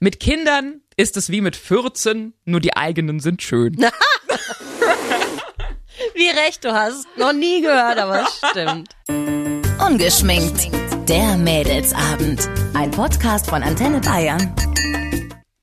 Mit Kindern ist es wie mit 14, nur die eigenen sind schön. Wie recht du hast. Noch nie gehört, aber es stimmt. Ungeschminkt. Der Mädelsabend. Ein Podcast von Antenne Bayern.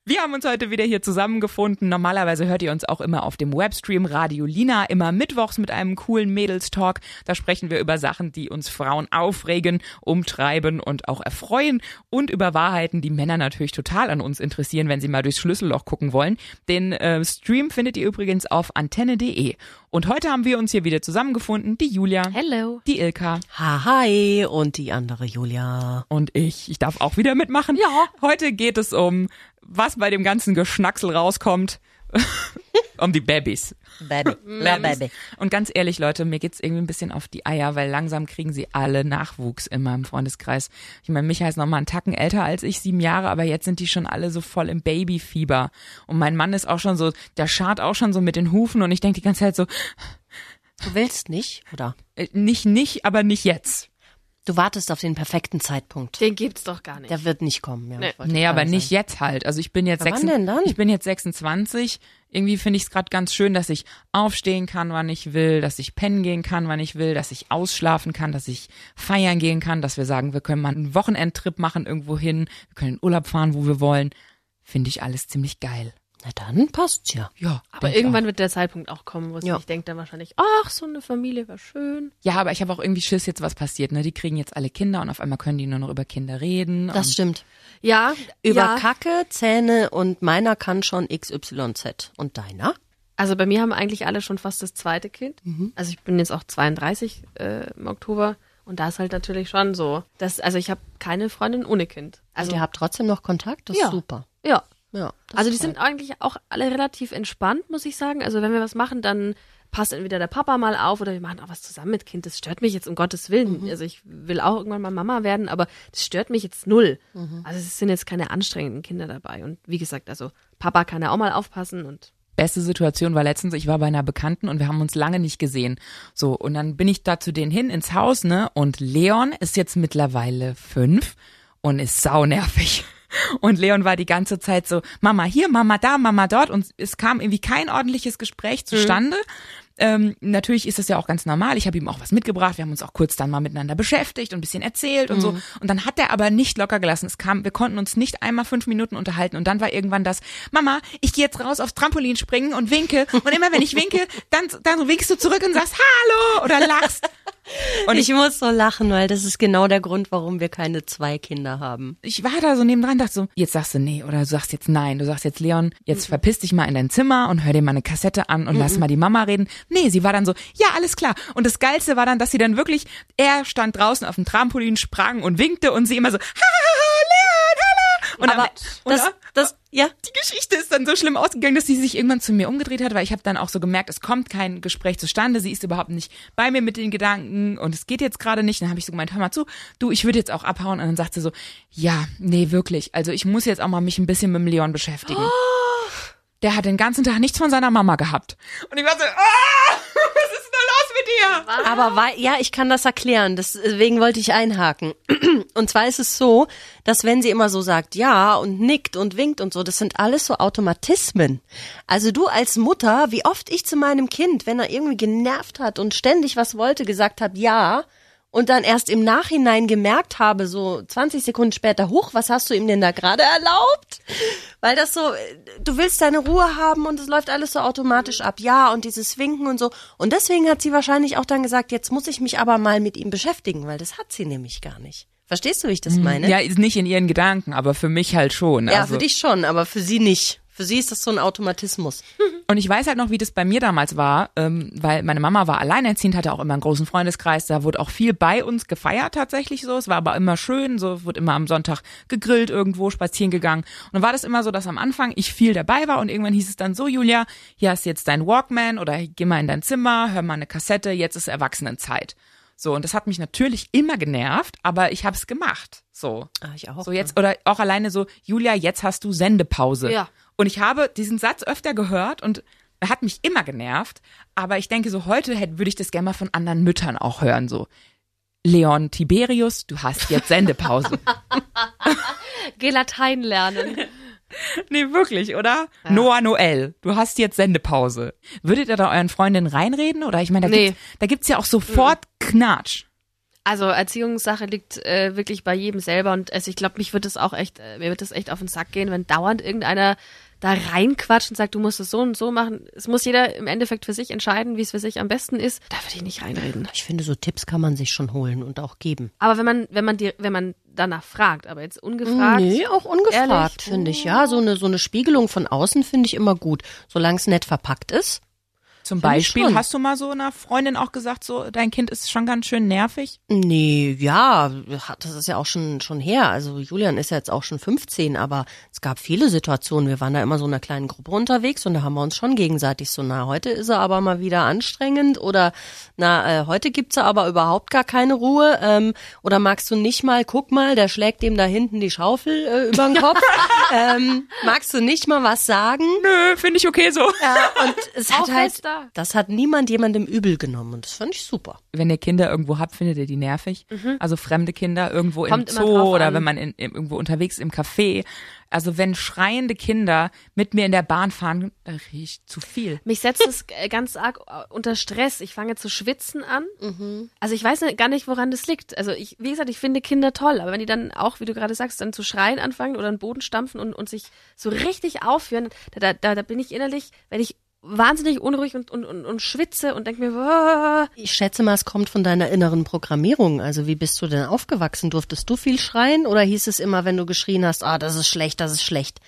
Wir haben uns heute wieder hier zusammengefunden. Normalerweise hört ihr uns auch immer auf dem Webstream Radio Lina, immer mittwochs mit einem coolen Mädels-Talk. Da sprechen wir über Sachen, die uns Frauen aufregen, umtreiben und auch erfreuen und über Wahrheiten, die Männer natürlich total an uns interessieren, wenn sie mal durchs Schlüsselloch gucken wollen. Den äh, Stream findet ihr übrigens auf antenne.de. Und heute haben wir uns hier wieder zusammengefunden. Die Julia. Hello. Die Ilka. Ha, hi. Und die andere Julia. Und ich. Ich darf auch wieder mitmachen. Ja. Heute geht es um, was bei dem ganzen Geschnacksel rauskommt. um die Babys. Baby. La baby. Und ganz ehrlich, Leute, mir geht's irgendwie ein bisschen auf die Eier, weil langsam kriegen sie alle Nachwuchs in meinem Freundeskreis. Ich meine, Micha ist noch mal einen Tacken älter als ich, sieben Jahre, aber jetzt sind die schon alle so voll im Babyfieber. Und mein Mann ist auch schon so, der schart auch schon so mit den Hufen und ich denke die ganze Zeit so, Du willst nicht, oder? äh, nicht, nicht, aber nicht jetzt. Du wartest auf den perfekten Zeitpunkt. Den gibt's doch gar nicht. Der wird nicht kommen. Ja, Nee. Nee, aber gerade nicht sagen. jetzt halt. Also ich bin jetzt Na, wann 26, denn dann? ich bin jetzt 26. Irgendwie finde ich es gerade ganz schön, dass ich aufstehen kann, wann ich will, dass ich pennen gehen kann, wann ich will, dass ich ausschlafen kann, dass ich feiern gehen kann, dass wir sagen, wir können mal einen Wochenendtrip machen irgendwo hin, wir können in Urlaub fahren, wo wir wollen. Finde ich alles ziemlich geil. Na dann passt's ja. Ja, aber ich irgendwann auch. wird der Zeitpunkt auch kommen, wo Ja. sich denkt dann wahrscheinlich, ach, so eine Familie wäre schön. Ja, aber ich habe auch irgendwie Schiss jetzt, was passiert. Ne? Die kriegen jetzt alle Kinder und auf einmal können die nur noch über Kinder reden. Das und stimmt. Ja, Über ja. Kacke, Zähne und meiner kann schon XYZ. Und deiner? Also bei mir haben eigentlich alle schon fast das zweite Kind. Also ich bin jetzt auch 32 äh, im Oktober und da ist halt natürlich schon so, dass also ich habe keine Freundin ohne Kind. Also Also ihr habt trotzdem noch Kontakt? Das Ja. ist super. ja. Ja, Also die sind eigentlich auch alle relativ entspannt, muss ich sagen. Also wenn wir was machen, dann passt entweder der Papa mal auf oder wir machen auch was zusammen mit Kind. Das stört mich jetzt um Gottes Willen. Also ich will auch irgendwann mal Mama werden, aber das stört mich jetzt null. Also es sind jetzt keine anstrengenden Kinder dabei. Und wie gesagt, also Papa kann ja auch mal aufpassen und beste Situation war letztens, ich war bei einer Bekannten und wir haben uns lange nicht gesehen. So, und dann bin ich da zu denen hin ins Haus, ne? Und Leon ist jetzt mittlerweile fünf und ist saunervig. Und Leon war die ganze Zeit so, Mama hier, Mama da, Mama dort. Und es kam irgendwie kein ordentliches Gespräch zustande. Ähm, natürlich ist das ja auch ganz normal. Ich habe ihm auch was mitgebracht. Wir haben uns auch kurz dann mal miteinander beschäftigt und ein bisschen erzählt und so. Und dann hat er aber nicht locker gelassen. Es kam, wir konnten uns nicht einmal fünf Minuten unterhalten. Und dann war irgendwann das, Mama, ich gehe jetzt raus aufs Trampolin springen und winke. Und immer wenn ich winke, dann, dann winkst du zurück und sagst Hallo oder lachst. Und ich muss so lachen, weil das ist genau der Grund, warum wir keine zwei Kinder haben. ich war da so nebendran, dachte so, jetzt sagst du nee oder du sagst jetzt nein. Du sagst jetzt, Leon, jetzt verpiss dich mal in dein Zimmer und hör dir mal eine Kassette an und lass mal die Mama reden. Nee, sie war dann so, ja, alles klar. Und das Geilste war dann, dass sie dann wirklich, er stand draußen auf dem Trampolin, sprang und winkte und sie immer so, ha, ha, ha, Leon, hallo. Und Aber am- und das, das, ja, die Geschichte ist dann so schlimm ausgegangen, dass sie sich irgendwann zu mir umgedreht hat, weil ich habe dann auch so gemerkt, es kommt kein Gespräch zustande, sie ist überhaupt nicht bei mir mit den Gedanken und es geht jetzt gerade nicht. Dann habe ich so gemeint, hör mal zu, du, ich würde jetzt auch abhauen. Und dann sagt sie so, ja, nee, wirklich. Also ich muss jetzt auch mal mich ein bisschen mit dem Leon beschäftigen. Der hat den ganzen Tag nichts von seiner Mama gehabt. Und ich war so, ah, dir? Aber weil, ja, ich kann das erklären. Deswegen wollte ich einhaken. Und zwar ist es so, dass wenn sie immer so sagt, ja, und nickt und winkt und so, das sind alles so Automatismen. Also du als Mutter, wie oft ich zu meinem Kind, wenn er irgendwie genervt hat und ständig was wollte, gesagt habe, ja, und dann erst im Nachhinein gemerkt habe, so 20 Sekunden später, hoch, was hast du ihm denn da gerade erlaubt? Weil das so, du willst deine Ruhe haben und es läuft alles so automatisch ab, ja, und dieses Winken und so. Und deswegen hat sie wahrscheinlich auch dann gesagt, jetzt muss ich mich aber mal mit ihm beschäftigen, weil das hat sie nämlich gar nicht. Verstehst du, wie ich das meine? Ja, ist nicht in ihren Gedanken, aber für mich halt schon. Ja, also. für dich schon, aber für sie nicht. Für sie ist das so ein Automatismus. Und ich weiß halt noch, wie das bei mir damals war, ähm, weil meine Mama war alleinerziehend, hatte auch immer einen großen Freundeskreis, da wurde auch viel bei uns gefeiert tatsächlich so. Es war aber immer schön, so wurde immer am Sonntag gegrillt irgendwo, spazieren gegangen. Und dann war das immer so, dass am Anfang ich viel dabei war und irgendwann hieß es dann so, Julia, hier hast du jetzt dein Walkman oder geh mal in dein Zimmer, hör mal eine Kassette, jetzt ist Erwachsenenzeit. So, und das hat mich natürlich immer genervt, aber ich habe es gemacht. So. Ah, ich auch. So jetzt, oder auch alleine so, Julia, jetzt hast du Sendepause. Ja. Und ich habe diesen Satz öfter gehört und er hat mich immer genervt, aber ich denke so, heute hätte, würde ich das gerne mal von anderen Müttern auch hören, so. Leon Tiberius, du hast jetzt Sendepause. Geh Latein lernen. Nee, wirklich, oder? Noah Noel, du hast jetzt Sendepause. Würdet ihr da euren Freundinnen reinreden? Oder ich meine, da, Nee. gibt's, da gibt's ja auch sofort Knatsch. Also Erziehungssache liegt äh, wirklich bei jedem selber und also ich glaube, mich wird es auch echt, äh, mir wird es echt auf den Sack gehen, wenn dauernd irgendeiner da reinquatscht und sagt, du musst es so und so machen. Es muss jeder im Endeffekt für sich entscheiden, wie es für sich am besten ist. Da würde ich nicht reinreden. Ich finde, so Tipps kann man sich schon holen und auch geben. Aber wenn man, wenn man dir, wenn man danach fragt, aber jetzt ungefragt. Nee, auch ungefragt, finde ich. Ja, so eine, so eine Spiegelung von außen finde ich immer gut. Solange es nett verpackt ist. Zum Beispiel, hast du mal so einer Freundin auch gesagt, so, dein Kind ist schon ganz schön nervig? Nee, ja, das ist ja auch schon, schon her. Also Julian ist ja jetzt auch schon 15, aber es gab viele Situationen. Wir waren da immer so in einer kleinen Gruppe unterwegs und da haben wir uns schon gegenseitig so, na, heute ist er aber mal wieder anstrengend oder na, äh, heute gibt's ja aber überhaupt gar keine Ruhe. Ähm, oder magst du nicht mal, guck mal, der schlägt dem da hinten die Schaufel äh, über den Kopf. ähm, magst du nicht mal was sagen? Nö, finde ich okay so. Ja, und es hat halt, da. das hat niemand jemandem übel genommen und das fand ich super. Wenn ihr Kinder irgendwo habt, findet ihr die nervig? Also fremde Kinder irgendwo Kommt im Zoo oder an. wenn man in, im- irgendwo unterwegs im Café. Also wenn schreiende Kinder mit mir in der Bahn fahren, da riech ich zu viel. Mich setzt es äh, ganz arg äh, unter Stress. Ich fange zu schwitzen an. Also ich weiß nicht- gar nicht, woran das liegt. Also ich, wie gesagt, ich finde Kinder toll, aber wenn die dann auch, wie du gerade sagst, dann zu schreien anfangen oder den Boden stampfen und, und sich so richtig aufführen, da, da, da bin ich innerlich, wenn ich wahnsinnig unruhig und, und, und, und schwitze und denke mir, "Wah." Ich schätze mal, es kommt von deiner inneren Programmierung. Also wie bist du denn aufgewachsen? Durftest du viel schreien oder hieß es immer, wenn du geschrien hast, ah, das ist schlecht, das ist schlecht?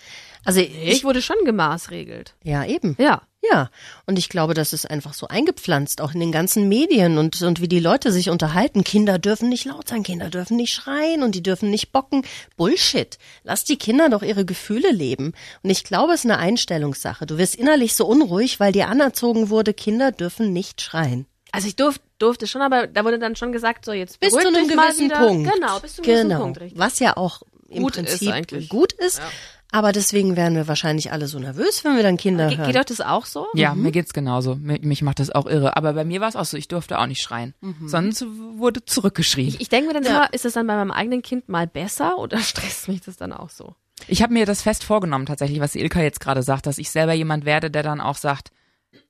Also ich, ich wurde schon gemaßregelt. ja eben. Ja. Ja, und ich glaube, das ist einfach so eingepflanzt, auch in den ganzen Medien und, und wie die Leute sich unterhalten. Kinder dürfen nicht laut sein, Kinder dürfen nicht schreien und die dürfen nicht bocken. Bullshit. Lass die Kinder doch ihre Gefühle leben. Und ich glaube, es ist eine Einstellungssache. Du wirst innerlich so unruhig, weil dir anerzogen wurde, Kinder dürfen nicht schreien. Also ich durf, durfte schon, aber da wurde dann schon gesagt, so jetzt Bis beruhig zu einem gewissen. Punkt. Genau, bis zu einem genau. gewissen Punkt, richtig. Was ja auch im Gut ist Prinzip eigentlich. gut ist. Aber deswegen wären wir wahrscheinlich alle so nervös, wenn wir dann Kinder Ge hören. geht euch das auch so? Ja, mir geht's genauso. Mich, mich macht das auch irre. Aber bei mir war es auch so, ich durfte auch nicht schreien. Sonst wurde zurückgeschrien. Ich denke mir dann immer, ist das dann bei meinem eigenen Kind mal besser oder stresst mich das dann auch so? Ich habe mir das fest vorgenommen tatsächlich, was Ilka jetzt gerade sagt, dass ich selber jemand werde, der dann auch sagt,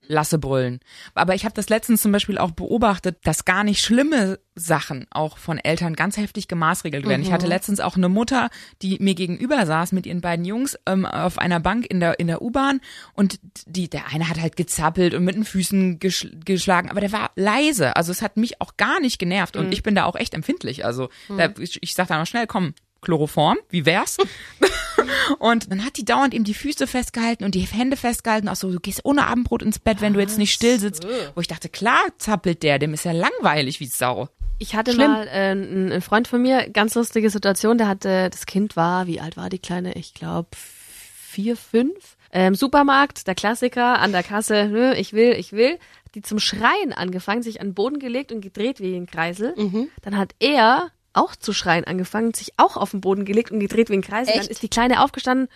lasse brüllen. Aber ich habe das letztens zum Beispiel auch beobachtet, dass gar nicht schlimme Sachen auch von Eltern ganz heftig gemaßregelt werden. Ich hatte letztens auch eine Mutter, die mir gegenüber saß mit ihren beiden Jungs ähm, auf einer Bank in der in der U-Bahn und die der eine hat halt gezappelt und mit den Füßen geschl geschlagen, aber der war leise. Also es hat mich auch gar nicht genervt und ich bin da auch echt empfindlich. Also da, ich, ich sag dann mal schnell, komm, Chloroform, wie wär's? Und dann hat die dauernd eben die Füße festgehalten und die Hände festgehalten, auch so, du gehst ohne Abendbrot ins Bett, wenn du jetzt nicht still sitzt. Wo ich dachte, klar zappelt der, dem ist ja langweilig wie Sau. Ich hatte Schlimm. mal äh, einen Freund von mir, ganz lustige Situation, der hatte, das Kind war, wie alt war die Kleine? Ich glaube vier, fünf. Ähm, Supermarkt, der Klassiker, an der Kasse, nö, ich will, ich will. Die zum Schreien angefangen, sich an den Boden gelegt und gedreht wie ein Kreisel. Dann hat er auch zu schreien angefangen, sich auch auf den Boden gelegt und gedreht wie ein. Dann Echt? ist die Kleine aufgestanden,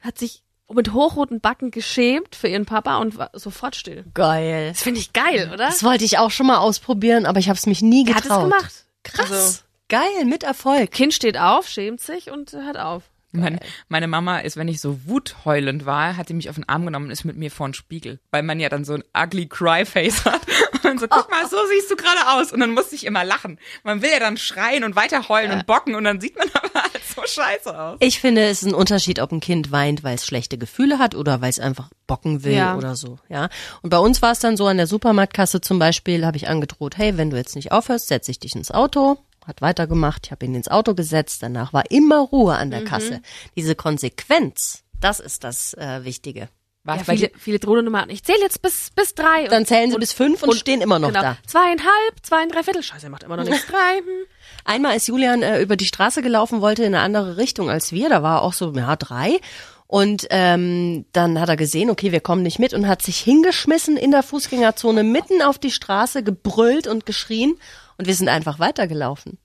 hat sich mit hochroten Backen geschämt für ihren Papa und war sofort still. Geil. Das finde ich geil, oder? Das wollte ich auch schon mal ausprobieren, aber ich habe es mich nie getraut. hat es gemacht. Krass. Also- Geil, mit Erfolg. Kind steht auf, schämt sich und hört auf. Meine, meine Mama ist, wenn ich so wutheulend war, hat sie mich auf den Arm genommen und ist mit mir vor den Spiegel. Weil man ja dann so ein ugly cry face hat. Und dann so, guck mal, so siehst du gerade aus. Und dann musste ich immer lachen. Man will ja dann schreien und weiter heulen und bocken und dann sieht man aber halt so scheiße aus. Ich finde, es ist ein Unterschied, ob ein Kind weint, weil es schlechte Gefühle hat oder weil es einfach bocken will Ja. oder so. Ja. Und bei uns war es dann so an der Supermarktkasse zum Beispiel, habe ich angedroht, hey, wenn du jetzt nicht aufhörst, setze ich dich ins Auto. Hat weitergemacht, ich habe ihn ins Auto gesetzt, danach war immer Ruhe an der Kasse. Diese Konsequenz, das ist das äh, Wichtige. Was Ja, viele, viele drohende Nummern. Ich zähle jetzt bis, bis drei. Dann zählen sie bis fünf und, stehen immer noch genau, da. Zweieinhalb, zwei und drei Viertel. Scheiße, er macht immer noch nichts. Drei. Hm. Einmal ist Julian äh, über die Straße gelaufen, wollte in eine andere Richtung als wir. Da war er auch so, ja, drei. Und ähm, dann hat er gesehen, okay, wir kommen nicht mit und hat sich hingeschmissen in der Fußgängerzone mitten auf die Straße, gebrüllt und geschrien. Und wir sind einfach weitergelaufen.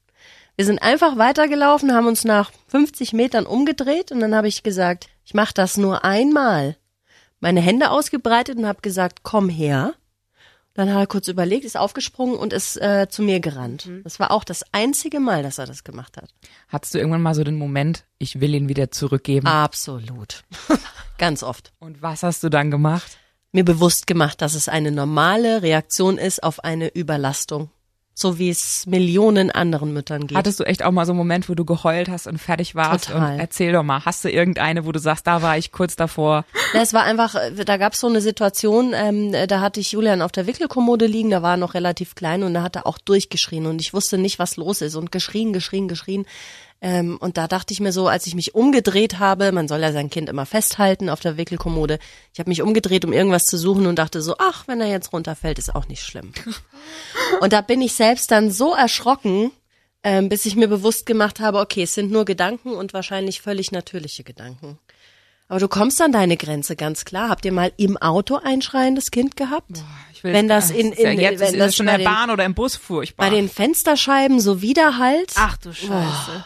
Wir sind einfach weitergelaufen, haben uns nach 50 Metern umgedreht und dann habe ich gesagt, ich mache das nur einmal. Meine Hände ausgebreitet und habe gesagt, komm her. Dann hat er kurz überlegt, ist aufgesprungen und ist äh, zu mir gerannt. Mhm. Das war auch das einzige Mal, dass er das gemacht hat. Hattest du irgendwann mal so den Moment, ich will ihn wieder zurückgeben? Absolut. Ganz oft. Und was hast du dann gemacht? Mir bewusst gemacht, dass es eine normale Reaktion ist auf eine Überlastung. So wie es Millionen anderen Müttern geht. Hattest du echt auch mal so einen Moment, wo du geheult hast und fertig warst? Total. Und erzähl doch mal, hast du irgendeine, wo du sagst, da war ich kurz davor? Na, es war einfach, da gab es so eine Situation, ähm, äh, da hatte ich Julian auf der Wickelkommode liegen, da war er noch relativ klein und da hat er auch durchgeschrien und ich wusste nicht, was los ist und geschrien, geschrien, geschrien. Ähm, und da dachte ich mir so, als ich mich umgedreht habe, man soll ja sein Kind immer festhalten auf der Wickelkommode, ich habe mich umgedreht, um irgendwas zu suchen und dachte so, ach, wenn er jetzt runterfällt, ist auch nicht schlimm. und da bin ich selbst dann so erschrocken, ähm, bis ich mir bewusst gemacht habe, okay, es sind nur Gedanken und wahrscheinlich völlig natürliche Gedanken. Aber du kommst an deine Grenze, ganz klar. Habt ihr mal im Auto ein schreiendes Kind gehabt? Ich will Wenn das in- ist ja in- jetzt wenn ist das schon in der den- Bahn oder im Bus furchtbar. Bei den Fensterscheiben so Widerhalt. Ach du Scheiße.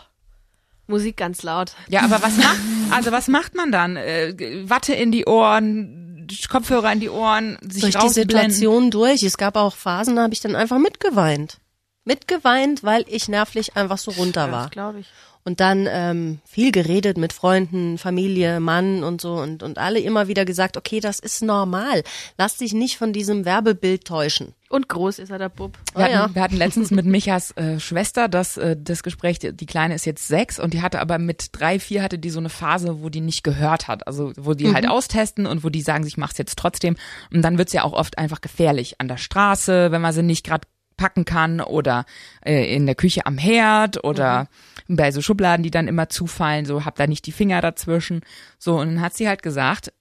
Musik ganz laut. ja, aber was macht, also was macht man dann? Äh, Watte in die Ohren, Kopfhörer in die Ohren, sich durch die rausblenden. Situation durch. Es gab auch Phasen, da habe ich dann einfach mitgeweint. Mitgeweint, weil ich nervlich einfach so runter war. Das glaube ich. Und dann ähm, viel geredet mit Freunden, Familie, Mann und so und, und alle immer wieder gesagt, okay, das ist normal. Lass dich nicht von diesem Werbebild täuschen. Und groß ist er, der Bub. Wir, Oh ja. hatten, wir hatten letztens mit Michas äh, Schwester das, äh, das Gespräch, die, die Kleine ist jetzt sechs und die hatte aber mit drei, vier hatte die so eine Phase, wo die nicht gehört hat. Also wo die Mhm. halt austesten und wo die sagen, ich mach's jetzt trotzdem. Und dann wird's ja auch oft einfach gefährlich. An der Straße, wenn man sie nicht gerade packen kann oder äh, in der Küche am Herd oder Mhm. Bei so Schubladen, die dann immer zufallen, so hab da nicht die Finger dazwischen. So, und dann hat sie halt gesagt,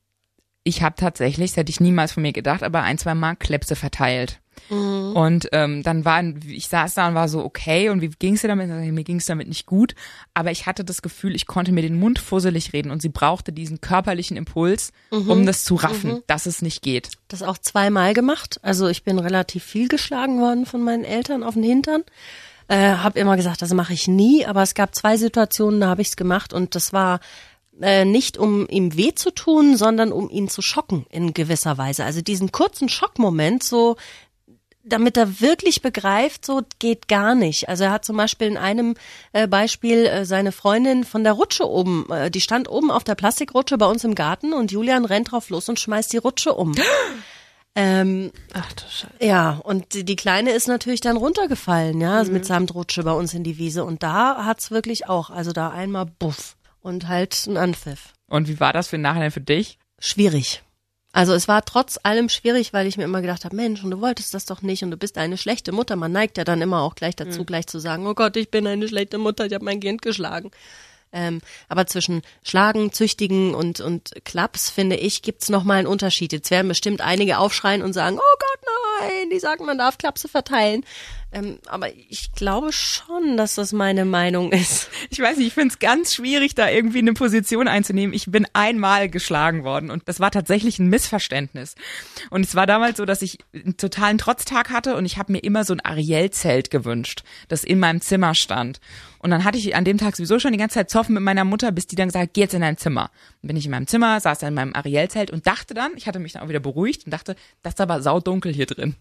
ich habe tatsächlich, das hätte ich niemals von mir gedacht, aber ein, zwei Mal Klepse verteilt. Und ähm, dann war, ich saß da und war so, okay, und wie ging's dir damit? Mir ging's damit nicht gut, aber ich hatte das Gefühl, ich konnte mir den Mund fusselig reden und sie brauchte diesen körperlichen Impuls, um das zu raffen, dass es nicht geht. Das auch zweimal gemacht. Also ich bin relativ viel geschlagen worden von meinen Eltern auf den Hintern. Äh, hab immer gesagt, das mache ich nie, aber es gab zwei Situationen, da habe ich es gemacht und das war äh, nicht um ihm weh zu tun, sondern um ihn zu schocken in gewisser Weise. Also diesen kurzen Schockmoment, so damit er wirklich begreift, so geht gar nicht. Also er hat zum Beispiel in einem äh, Beispiel äh, seine Freundin von der Rutsche oben, äh, die stand oben auf der Plastikrutsche bei uns im Garten und Julian rennt drauf los und schmeißt die Rutsche um. ähm, Ach du Scheiße. ja, und die die Kleine ist natürlich dann runtergefallen, ja, mit Samtrutsche bei uns in die Wiese. Und da hat's wirklich auch, also da einmal Buff und halt ein Anpfiff. Und wie war das für den Nachhinein für dich? Schwierig. Also es war trotz allem schwierig, weil ich mir immer gedacht habe, Mensch, und du wolltest das doch nicht und du bist eine schlechte Mutter. Man neigt ja dann immer auch gleich dazu, gleich zu sagen, oh Gott, ich bin eine schlechte Mutter, ich habe mein Kind geschlagen. Ähm, aber zwischen Schlagen, Züchtigen und, und Klaps, finde ich, gibt's noch mal einen Unterschied. Jetzt werden bestimmt einige aufschreien und sagen, oh Gott, nein, die sagen, man darf Klapse verteilen. Ähm, aber ich glaube schon, dass das meine Meinung ist. Ich weiß nicht, ich finde es ganz schwierig, da irgendwie eine Position einzunehmen. Ich bin einmal geschlagen worden und das war tatsächlich ein Missverständnis. Und es war damals so, dass ich einen totalen Trotztag hatte und ich habe mir immer so ein Ariel-Zelt gewünscht, das in meinem Zimmer stand. Und dann hatte ich an dem Tag sowieso schon die ganze Zeit Zoffen mit meiner Mutter, bis die dann gesagt, geh jetzt in dein Zimmer. Dann bin ich in meinem Zimmer, saß dann in meinem Ariel-Zelt und dachte dann, ich hatte mich dann auch wieder beruhigt und dachte, das ist aber saudunkel hier drin.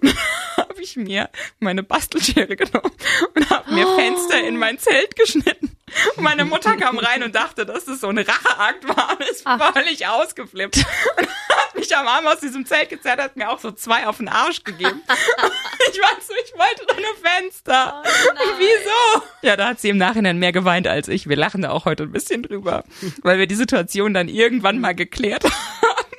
Und dann habe ich mir meine Bastelschere genommen und habe mir Fenster in mein Zelt geschnitten. Und meine Mutter kam rein und dachte, dass das so ein Racheakt war und ist völlig ausgeflippt. Und hat mich am Arm aus diesem Zelt gezerrt, hat mir auch so zwei auf den Arsch gegeben. Ich weiß so, ich wollte doch nur Fenster. Und wieso? Ja, da hat sie im Nachhinein mehr geweint als ich. Wir lachen da auch heute ein bisschen drüber, weil wir die Situation dann irgendwann mal geklärt haben.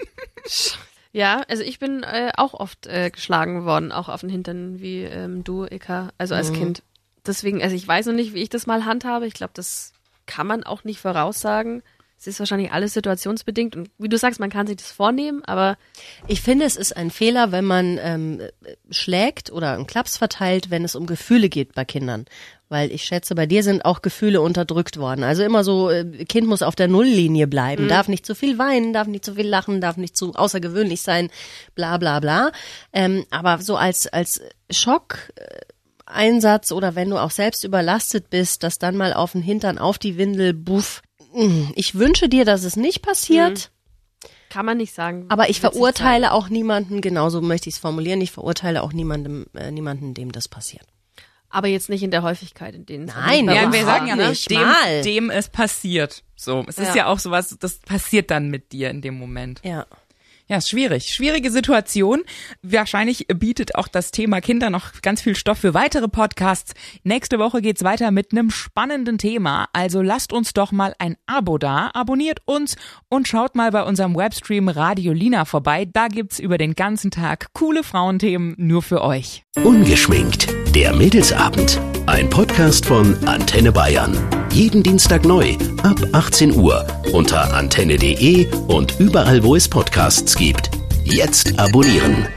Ja, also ich bin äh, auch oft äh, geschlagen worden, auch auf den Hintern wie ähm, du, Eka, also als Kind. Deswegen, also ich weiß noch nicht, wie ich das mal handhabe. Ich glaube, das kann man auch nicht voraussagen. Es ist wahrscheinlich alles situationsbedingt und wie du sagst, man kann sich das vornehmen, aber Ich finde, es ist ein Fehler, wenn man ähm, schlägt oder einen Klaps verteilt, wenn es um Gefühle geht bei Kindern. Weil ich schätze, bei dir sind auch Gefühle unterdrückt worden. Also immer so, äh, Kind muss auf der Nulllinie bleiben, darf nicht zu viel weinen, darf nicht zu viel lachen, darf nicht zu außergewöhnlich sein, bla bla bla. Ähm, aber so als, als Schock. Äh, Einsatz oder wenn du auch selbst überlastet bist, dass dann mal auf den Hintern, auf die Windel, buff. Mm, Ich wünsche dir, dass es nicht passiert. kann man nicht sagen. Aber ich verurteile auch niemanden, genauso möchte ich es formulieren, ich verurteile auch niemandem, äh, niemanden, dem das passiert. Aber jetzt nicht in der Häufigkeit, in denen es Nein, Ja, wir sagen ja ne? nicht. dem, mal. dem es passiert. So, es ist Ja. ja auch sowas, das passiert dann mit dir in dem Moment. Ja. Ja, ist schwierig. Schwierige Situation. Wahrscheinlich bietet auch das Thema Kinder noch ganz viel Stoff für weitere Podcasts. Nächste Woche geht's weiter mit einem spannenden Thema. Also lasst uns doch mal ein Abo da, abonniert uns und schaut mal bei unserem Webstream Radio Lina vorbei. Da gibt's über den ganzen Tag coole Frauenthemen nur für euch. Ungeschminkt. Der Mädelsabend. Ein Podcast von Antenne Bayern. Jeden Dienstag neu ab 18 Uhr unter antenne.de und überall, wo es Podcasts gibt. Jetzt abonnieren.